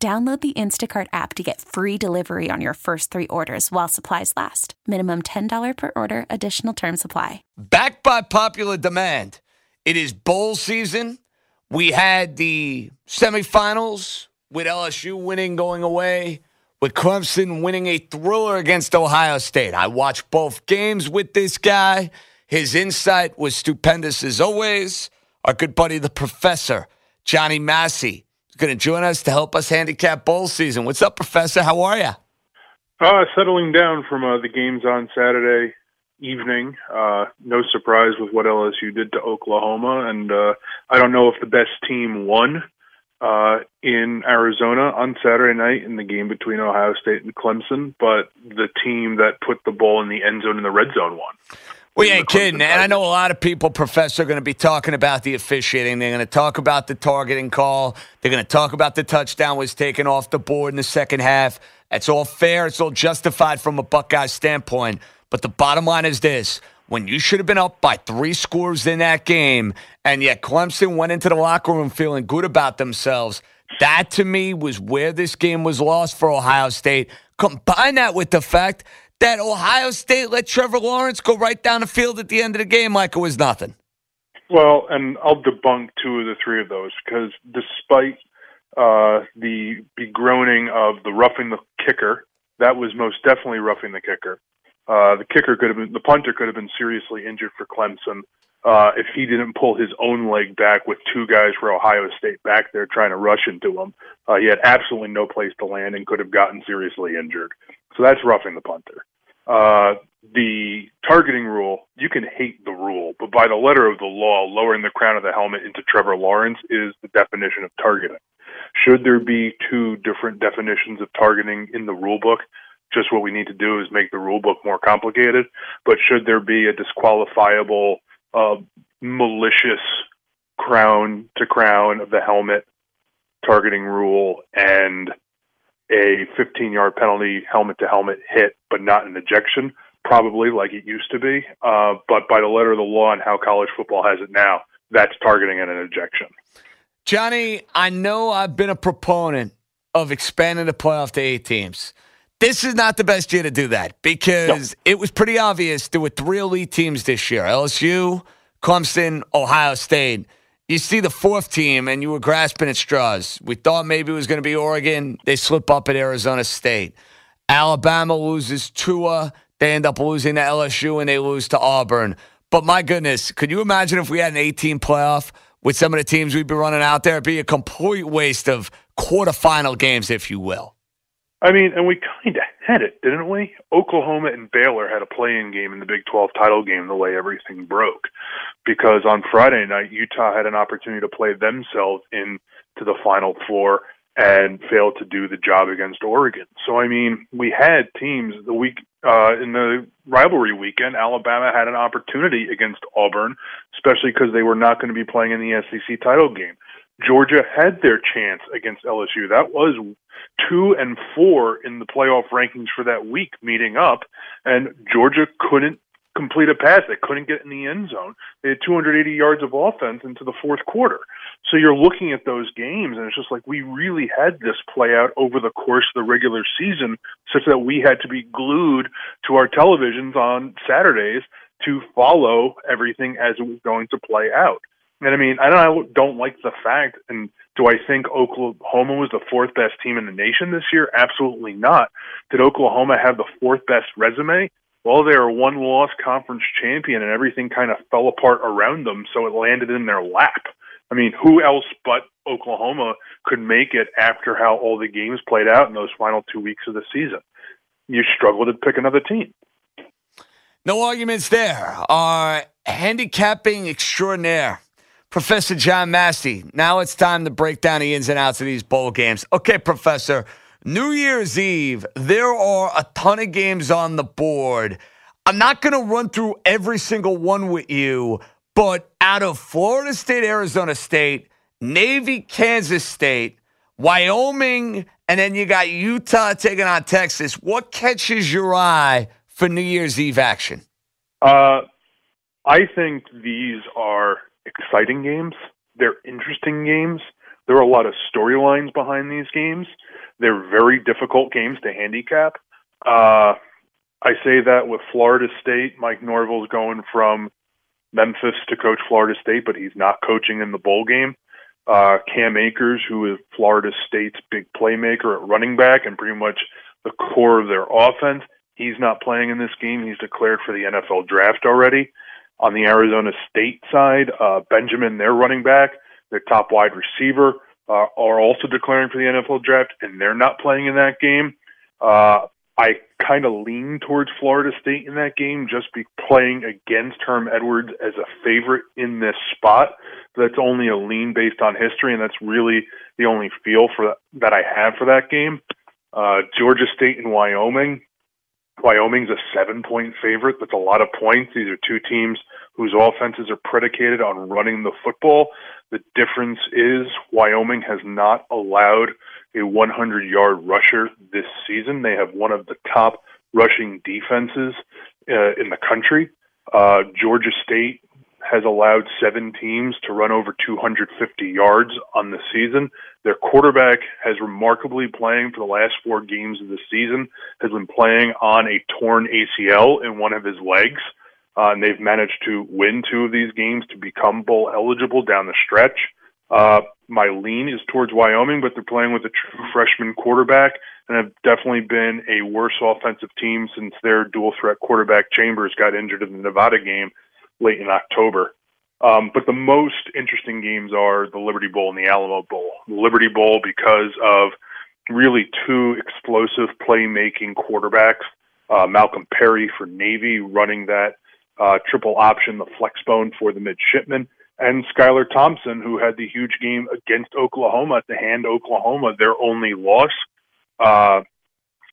Download the Instacart app to get free delivery on your first three orders while supplies last. Minimum $10 per order, additional term supply. Backed by popular demand, it is bowl season. We had the semifinals with LSU winning going away, with Clemson winning a thriller against Ohio State. I watched both games with this guy. His insight was stupendous as always. Our good buddy, the professor, Johnny Massey going to join us to help us handicap bowl season. What's up, Professor? How are you? Uh, settling down from uh, the games on Saturday evening. Uh, no surprise with what LSU did to Oklahoma, and uh, I don't know if the best team won uh, in Arizona on Saturday night in the game between Ohio State and Clemson, but the team that put the ball in the end zone in the red zone won. We ain't kidding. And I know a lot of people, Professor, are going to be talking about the officiating. They're going to talk about the targeting call. They're going to talk about the touchdown was taken off the board in the second half. It's all fair. It's all justified from a Buckeye standpoint. But the bottom line is this when you should have been up by three scores in that game, and yet Clemson went into the locker room feeling good about themselves, that to me was where this game was lost for Ohio State. Combine that with the fact that Ohio State let Trevor Lawrence go right down the field at the end of the game like it was nothing? Well, and I'll debunk two of the three of those because despite uh, the begroaning of the roughing the kicker, that was most definitely roughing the kicker. Uh, the kicker could have been, the punter could have been seriously injured for Clemson uh, if he didn't pull his own leg back with two guys for Ohio State back there trying to rush into him. Uh, he had absolutely no place to land and could have gotten seriously injured. So that's roughing the punter. Uh, the targeting rule, you can hate the rule, but by the letter of the law, lowering the crown of the helmet into Trevor Lawrence is the definition of targeting. Should there be two different definitions of targeting in the rule book? Just what we need to do is make the rule book more complicated. But should there be a disqualifiable, uh, malicious crown to crown of the helmet targeting rule and a 15 yard penalty helmet to helmet hit, but not an ejection, probably like it used to be. Uh, but by the letter of the law and how college football has it now, that's targeting and an ejection. Johnny, I know I've been a proponent of expanding the playoff to eight teams. This is not the best year to do that because no. it was pretty obvious there were three elite teams this year LSU, Clemson, Ohio State you see the fourth team and you were grasping at straws. We thought maybe it was going to be Oregon. They slip up at Arizona State. Alabama loses Tua. They end up losing to LSU and they lose to Auburn. But my goodness, could you imagine if we had an 18 playoff with some of the teams we'd be running out there? It'd be a complete waste of quarterfinal games, if you will. I mean, and we kind of had it, didn't we? Oklahoma and Baylor had a play-in game in the Big 12 title game the way everything broke. Because on Friday night, Utah had an opportunity to play themselves into the Final Four and failed to do the job against Oregon. So, I mean, we had teams the week uh, in the rivalry weekend. Alabama had an opportunity against Auburn, especially because they were not going to be playing in the SEC title game. Georgia had their chance against LSU. That was two and four in the playoff rankings for that week meeting up, and Georgia couldn't complete a pass. They couldn't get in the end zone. They had 280 yards of offense into the fourth quarter. So you're looking at those games, and it's just like we really had this play out over the course of the regular season, such that we had to be glued to our televisions on Saturdays to follow everything as it was going to play out. And I mean, I don't, don't like the fact, and do I think Oklahoma was the fourth best team in the nation this year? Absolutely not. Did Oklahoma have the fourth best resume? Well, they are one loss conference champion, and everything kind of fell apart around them, so it landed in their lap. I mean, who else but Oklahoma could make it after how all the games played out in those final two weeks of the season? You struggle to pick another team. No arguments there. Are handicapping extraordinaire Professor John Massey. Now it's time to break down the ins and outs of these bowl games. Okay, Professor, New Year's Eve, there are a ton of games on the board. I'm not going to run through every single one with you, but out of Florida State, Arizona State, Navy, Kansas State, Wyoming, and then you got Utah taking on Texas, what catches your eye for New Year's Eve action? Uh, I think these are exciting games. They're interesting games. There are a lot of storylines behind these games. They're very difficult games to handicap. Uh, I say that with Florida State. Mike Norvell's going from Memphis to coach Florida State, but he's not coaching in the bowl game. Uh, Cam Akers, who is Florida State's big playmaker at running back and pretty much the core of their offense, he's not playing in this game. He's declared for the NFL draft already. On the Arizona State side, uh, Benjamin, their running back, their top wide receiver, uh, are also declaring for the NFL draft, and they're not playing in that game. Uh, I kind of lean towards Florida State in that game, just be playing against Herm Edwards as a favorite in this spot. That's only a lean based on history, and that's really the only feel for that I have for that game. Uh, Georgia State and Wyoming. Wyoming's a seven point favorite. That's a lot of points. These are two teams whose offenses are predicated on running the football. The difference is Wyoming has not allowed a 100 yard rusher this season. They have one of the top rushing defenses uh, in the country. Uh, Georgia State has allowed seven teams to run over 250 yards on the season. Their quarterback has remarkably playing for the last four games of the season, has been playing on a torn ACL in one of his legs. Uh, and they've managed to win two of these games to become bowl eligible down the stretch. Uh, my lean is towards Wyoming, but they're playing with a true freshman quarterback and have definitely been a worse offensive team since their dual threat quarterback Chambers got injured in the Nevada game late in October. Um, but the most interesting games are the Liberty Bowl and the Alamo Bowl. The Liberty Bowl because of really two explosive playmaking quarterbacks. Uh, Malcolm Perry for Navy running that uh, triple option, the flex bone for the midshipmen, and Skylar Thompson, who had the huge game against Oklahoma to hand Oklahoma their only loss. Uh,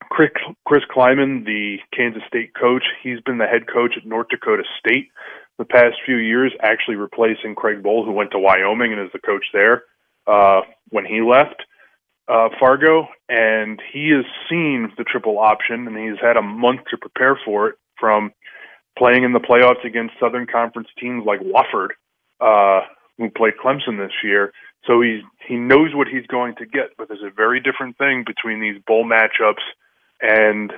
Chris, Chris Klieman, the Kansas State coach, he's been the head coach at North Dakota State the past few years, actually replacing Craig Bohl, who went to Wyoming and is the coach there uh, when he left uh, Fargo. And he has seen the triple option, and he's had a month to prepare for it from playing in the playoffs against Southern Conference teams like Wofford, uh, who played Clemson this year. So he he knows what he's going to get, but there's a very different thing between these bowl matchups and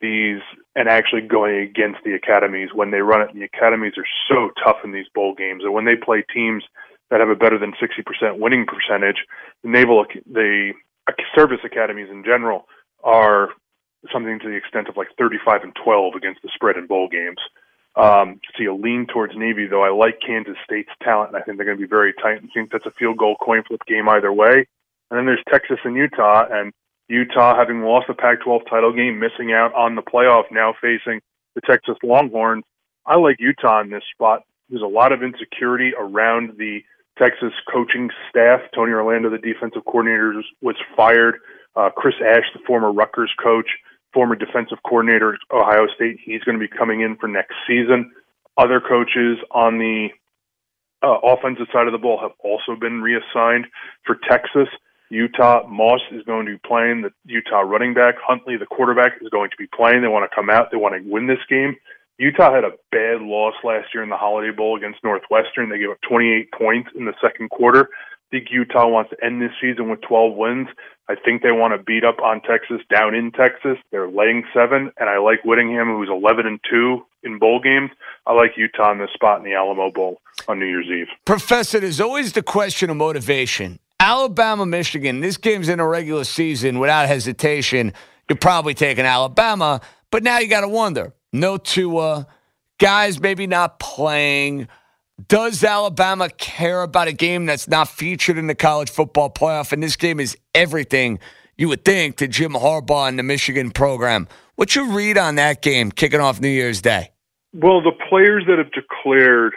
these and actually going against the academies when they run it. The academies are so tough in these bowl games, and when they play teams that have a better than 60% winning percentage, the naval the service academies in general are something to the extent of like 35 and 12 against the spread in bowl games. Um, see a lean towards Navy, though. I like Kansas State's talent, and I think they're going to be very tight. And think that's a field goal coin flip game either way. And then there's Texas and Utah, and Utah having lost the Pac-12 title game, missing out on the playoff, now facing the Texas Longhorns. I like Utah in this spot. There's a lot of insecurity around the Texas coaching staff. Tony Orlando, the defensive coordinator, was fired. Uh, Chris Ash, the former Rutgers coach, former defensive coordinator at Ohio State. He's going to be coming in for next season. Other coaches on the uh, offensive side of the ball have also been reassigned for Texas. Utah Moss is going to be playing the Utah running back. Huntley, the quarterback, is going to be playing. They want to come out. They want to win this game. Utah had a bad loss last year in the Holiday Bowl against Northwestern. They gave up 28 points in the second quarter I think Utah wants to end this season with 12 wins. I think they want to beat up on Texas down in Texas. They're laying seven, and I like Whittingham, who's 11 and two in bowl games. I like Utah in this spot in the Alamo Bowl on New Year's Eve. Professor, there's always the question of motivation. Alabama, Michigan. This game's in a regular season without hesitation. You're probably taking Alabama, but now you got to wonder. No Tua, guys maybe not playing does Alabama care about a game that's not featured in the college football playoff? And this game is everything you would think to Jim Harbaugh and the Michigan program. What's your read on that game kicking off New Year's Day? Well, the players that have declared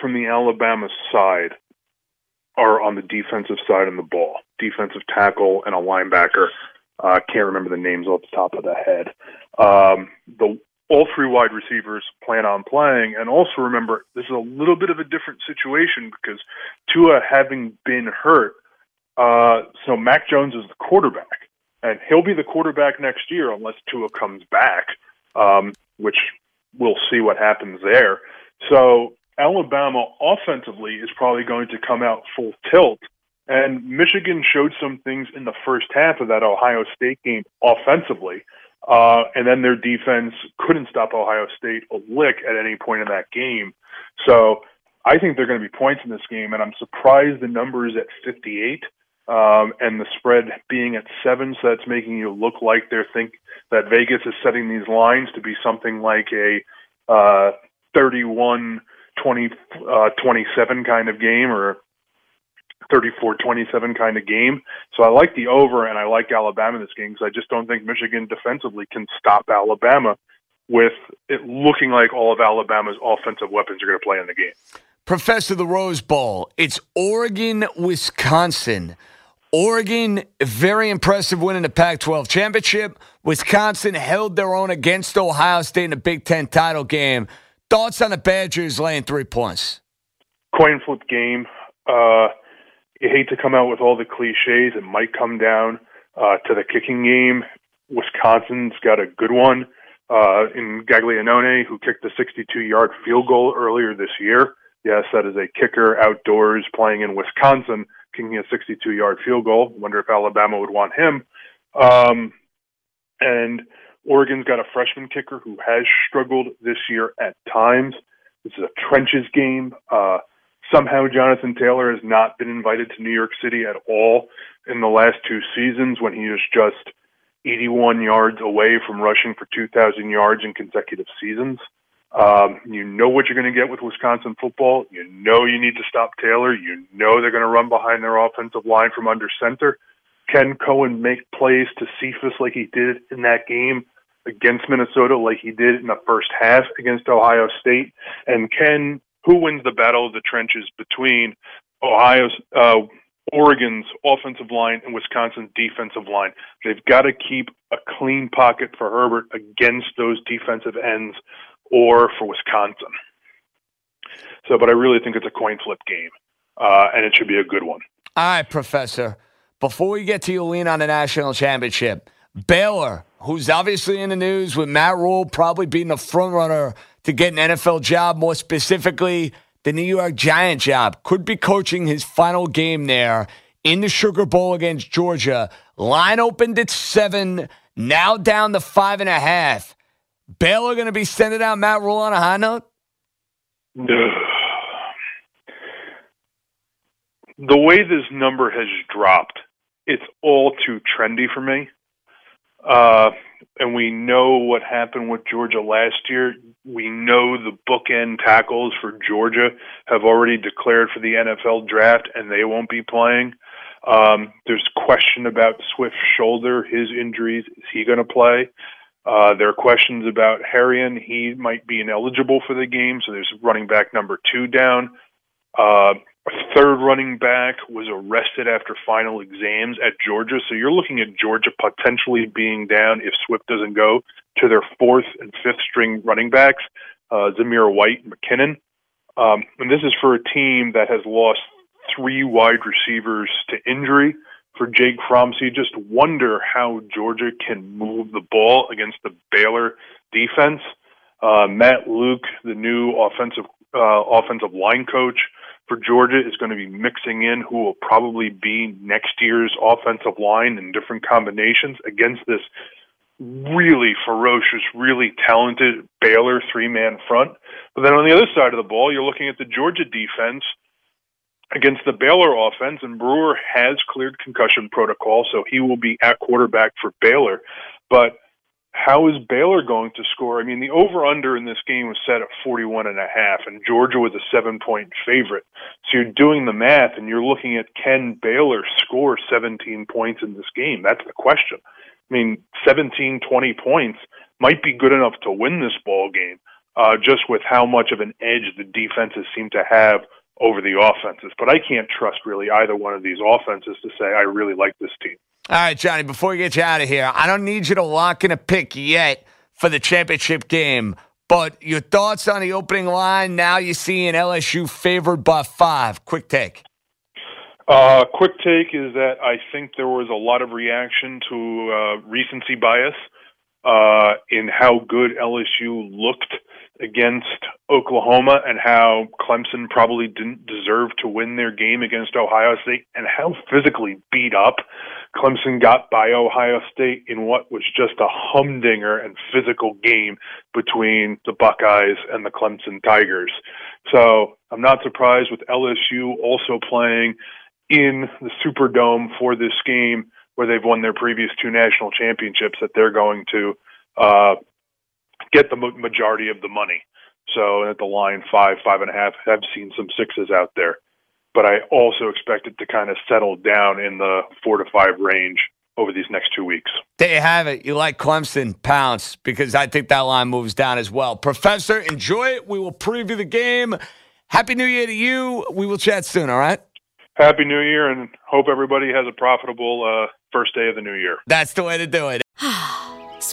from the Alabama side are on the defensive side of the ball defensive tackle and a linebacker. I uh, can't remember the names off the top of the head. Um, the all three wide receivers plan on playing, and also remember this is a little bit of a different situation because Tua having been hurt, uh, so Mac Jones is the quarterback, and he'll be the quarterback next year unless Tua comes back, um, which we'll see what happens there. So Alabama offensively is probably going to come out full tilt. And Michigan showed some things in the first half of that Ohio State game offensively. Uh, and then their defense couldn't stop Ohio State a lick at any point in that game. So I think there are going to be points in this game, and I'm surprised the number is at 58 um, and the spread being at seven. So that's making you look like they're think that Vegas is setting these lines to be something like a uh, 31 20, uh, 27 kind of game or 34-27 kind of game. So I like the over and I like Alabama this game because I just don't think Michigan defensively can stop Alabama with it looking like all of Alabama's offensive weapons are going to play in the game. Professor the Rose Bowl. It's Oregon, Wisconsin. Oregon, very impressive win in the Pac 12 championship. Wisconsin held their own against Ohio State in the Big Ten title game. Thoughts on the Badgers laying three points? Coin flip game. Uh, you hate to come out with all the cliches. It might come down uh, to the kicking game. Wisconsin's got a good one uh, in Gaglianone, who kicked a 62-yard field goal earlier this year. Yes, that is a kicker outdoors playing in Wisconsin, kicking a 62-yard field goal. Wonder if Alabama would want him. Um, and Oregon's got a freshman kicker who has struggled this year at times. This is a trenches game. Uh, somehow Jonathan Taylor has not been invited to New York City at all in the last two seasons when he was just 81 yards away from rushing for 2,000 yards in consecutive seasons. Um, you know what you're going to get with Wisconsin football. You know you need to stop Taylor. You know they're going to run behind their offensive line from under center. Can Coan make plays to Cephus like he did in that game against Minnesota, like he did in the first half against Ohio State? And can who wins the battle of the trenches between Ohio's uh, Oregon's offensive line and Wisconsin's defensive line. They've got to keep a clean pocket for Herbert against those defensive ends or for Wisconsin. So, but I really think it's a coin flip game, uh, and it should be a good one. All right, Professor. Before we get to your lean on the national championship, Baylor, who's obviously in the news with Matt Rhule probably being the front runner to get an NFL job, more specifically, the New York Giant job. Could be coaching his final game there in the Sugar Bowl against Georgia. Line opened at seven, now down to five and a half. Baylor going to be sending out Matt Rhule on a high note? The way this number has dropped, it's all too trendy for me. Uh, and we know what happened with Georgia last year. We know the bookend tackles for Georgia have already declared for the NFL draft, and they won't be playing. Um, there's question about Swift's shoulder, his injuries. Is he going to play? Uh, there are questions about Herrien. He might be ineligible for the game, so there's running back number two down. Uh, third running back was arrested after final exams at Georgia. So you're looking at Georgia potentially being down if Swift doesn't go to their fourth and fifth string running backs, uh, Zamir White and McKinnon. Um, and this is for a team that has lost three wide receivers to injury. For Jake Fromm, so you just wonder how Georgia can move the ball against the Baylor defense. Uh, Matt Luke, the new offensive uh, offensive line coach, for Georgia is going to be mixing in who will probably be next year's offensive line in different combinations against this really ferocious, really talented Baylor three man front. But then on the other side of the ball, you're looking at the Georgia defense against the Baylor offense, and Brewer has cleared concussion protocol, so he will be at quarterback for Baylor. But how is Baylor going to score? I mean, the over under in this game was set at 41 and a half and Georgia was a 7 point favorite. So you're doing the math and you're looking at can Baylor score 17 points in this game? That's the question. I mean, 17 20 points might be good enough to win this ball game. Uh, just with how much of an edge the defenses seem to have over the offenses. But I can't trust really either one of these offenses to say I really like this team. All right, Johnny, before we get you out of here, I don't need you to lock in a pick yet for the championship game, but your thoughts on the opening line now you see an LSU favored by five. Quick take. Uh, quick take is that I think there was a lot of reaction to uh, recency bias uh, in how good LSU looked against Oklahoma and how Clemson probably didn't deserve to win their game against Ohio State and how physically beat up Clemson got by Ohio State in what was just a humdinger and physical game between the Buckeyes and the Clemson Tigers. So I'm not surprised with LSU also playing in the Superdome for this game where they've won their previous two national championships that they're going to uh, get the majority of the money. So at the line five, five and a half, I've seen some sixes out there, but I also expect it to kind of settle down in the four to five range over these next two weeks. There you have it. You like Clemson pounce because I think that line moves down as well. Professor, enjoy it. We will preview the game. Happy New Year to you. We will chat soon. All right. Happy New Year, and hope everybody has a profitable uh, first day of the new year. That's the way to do it.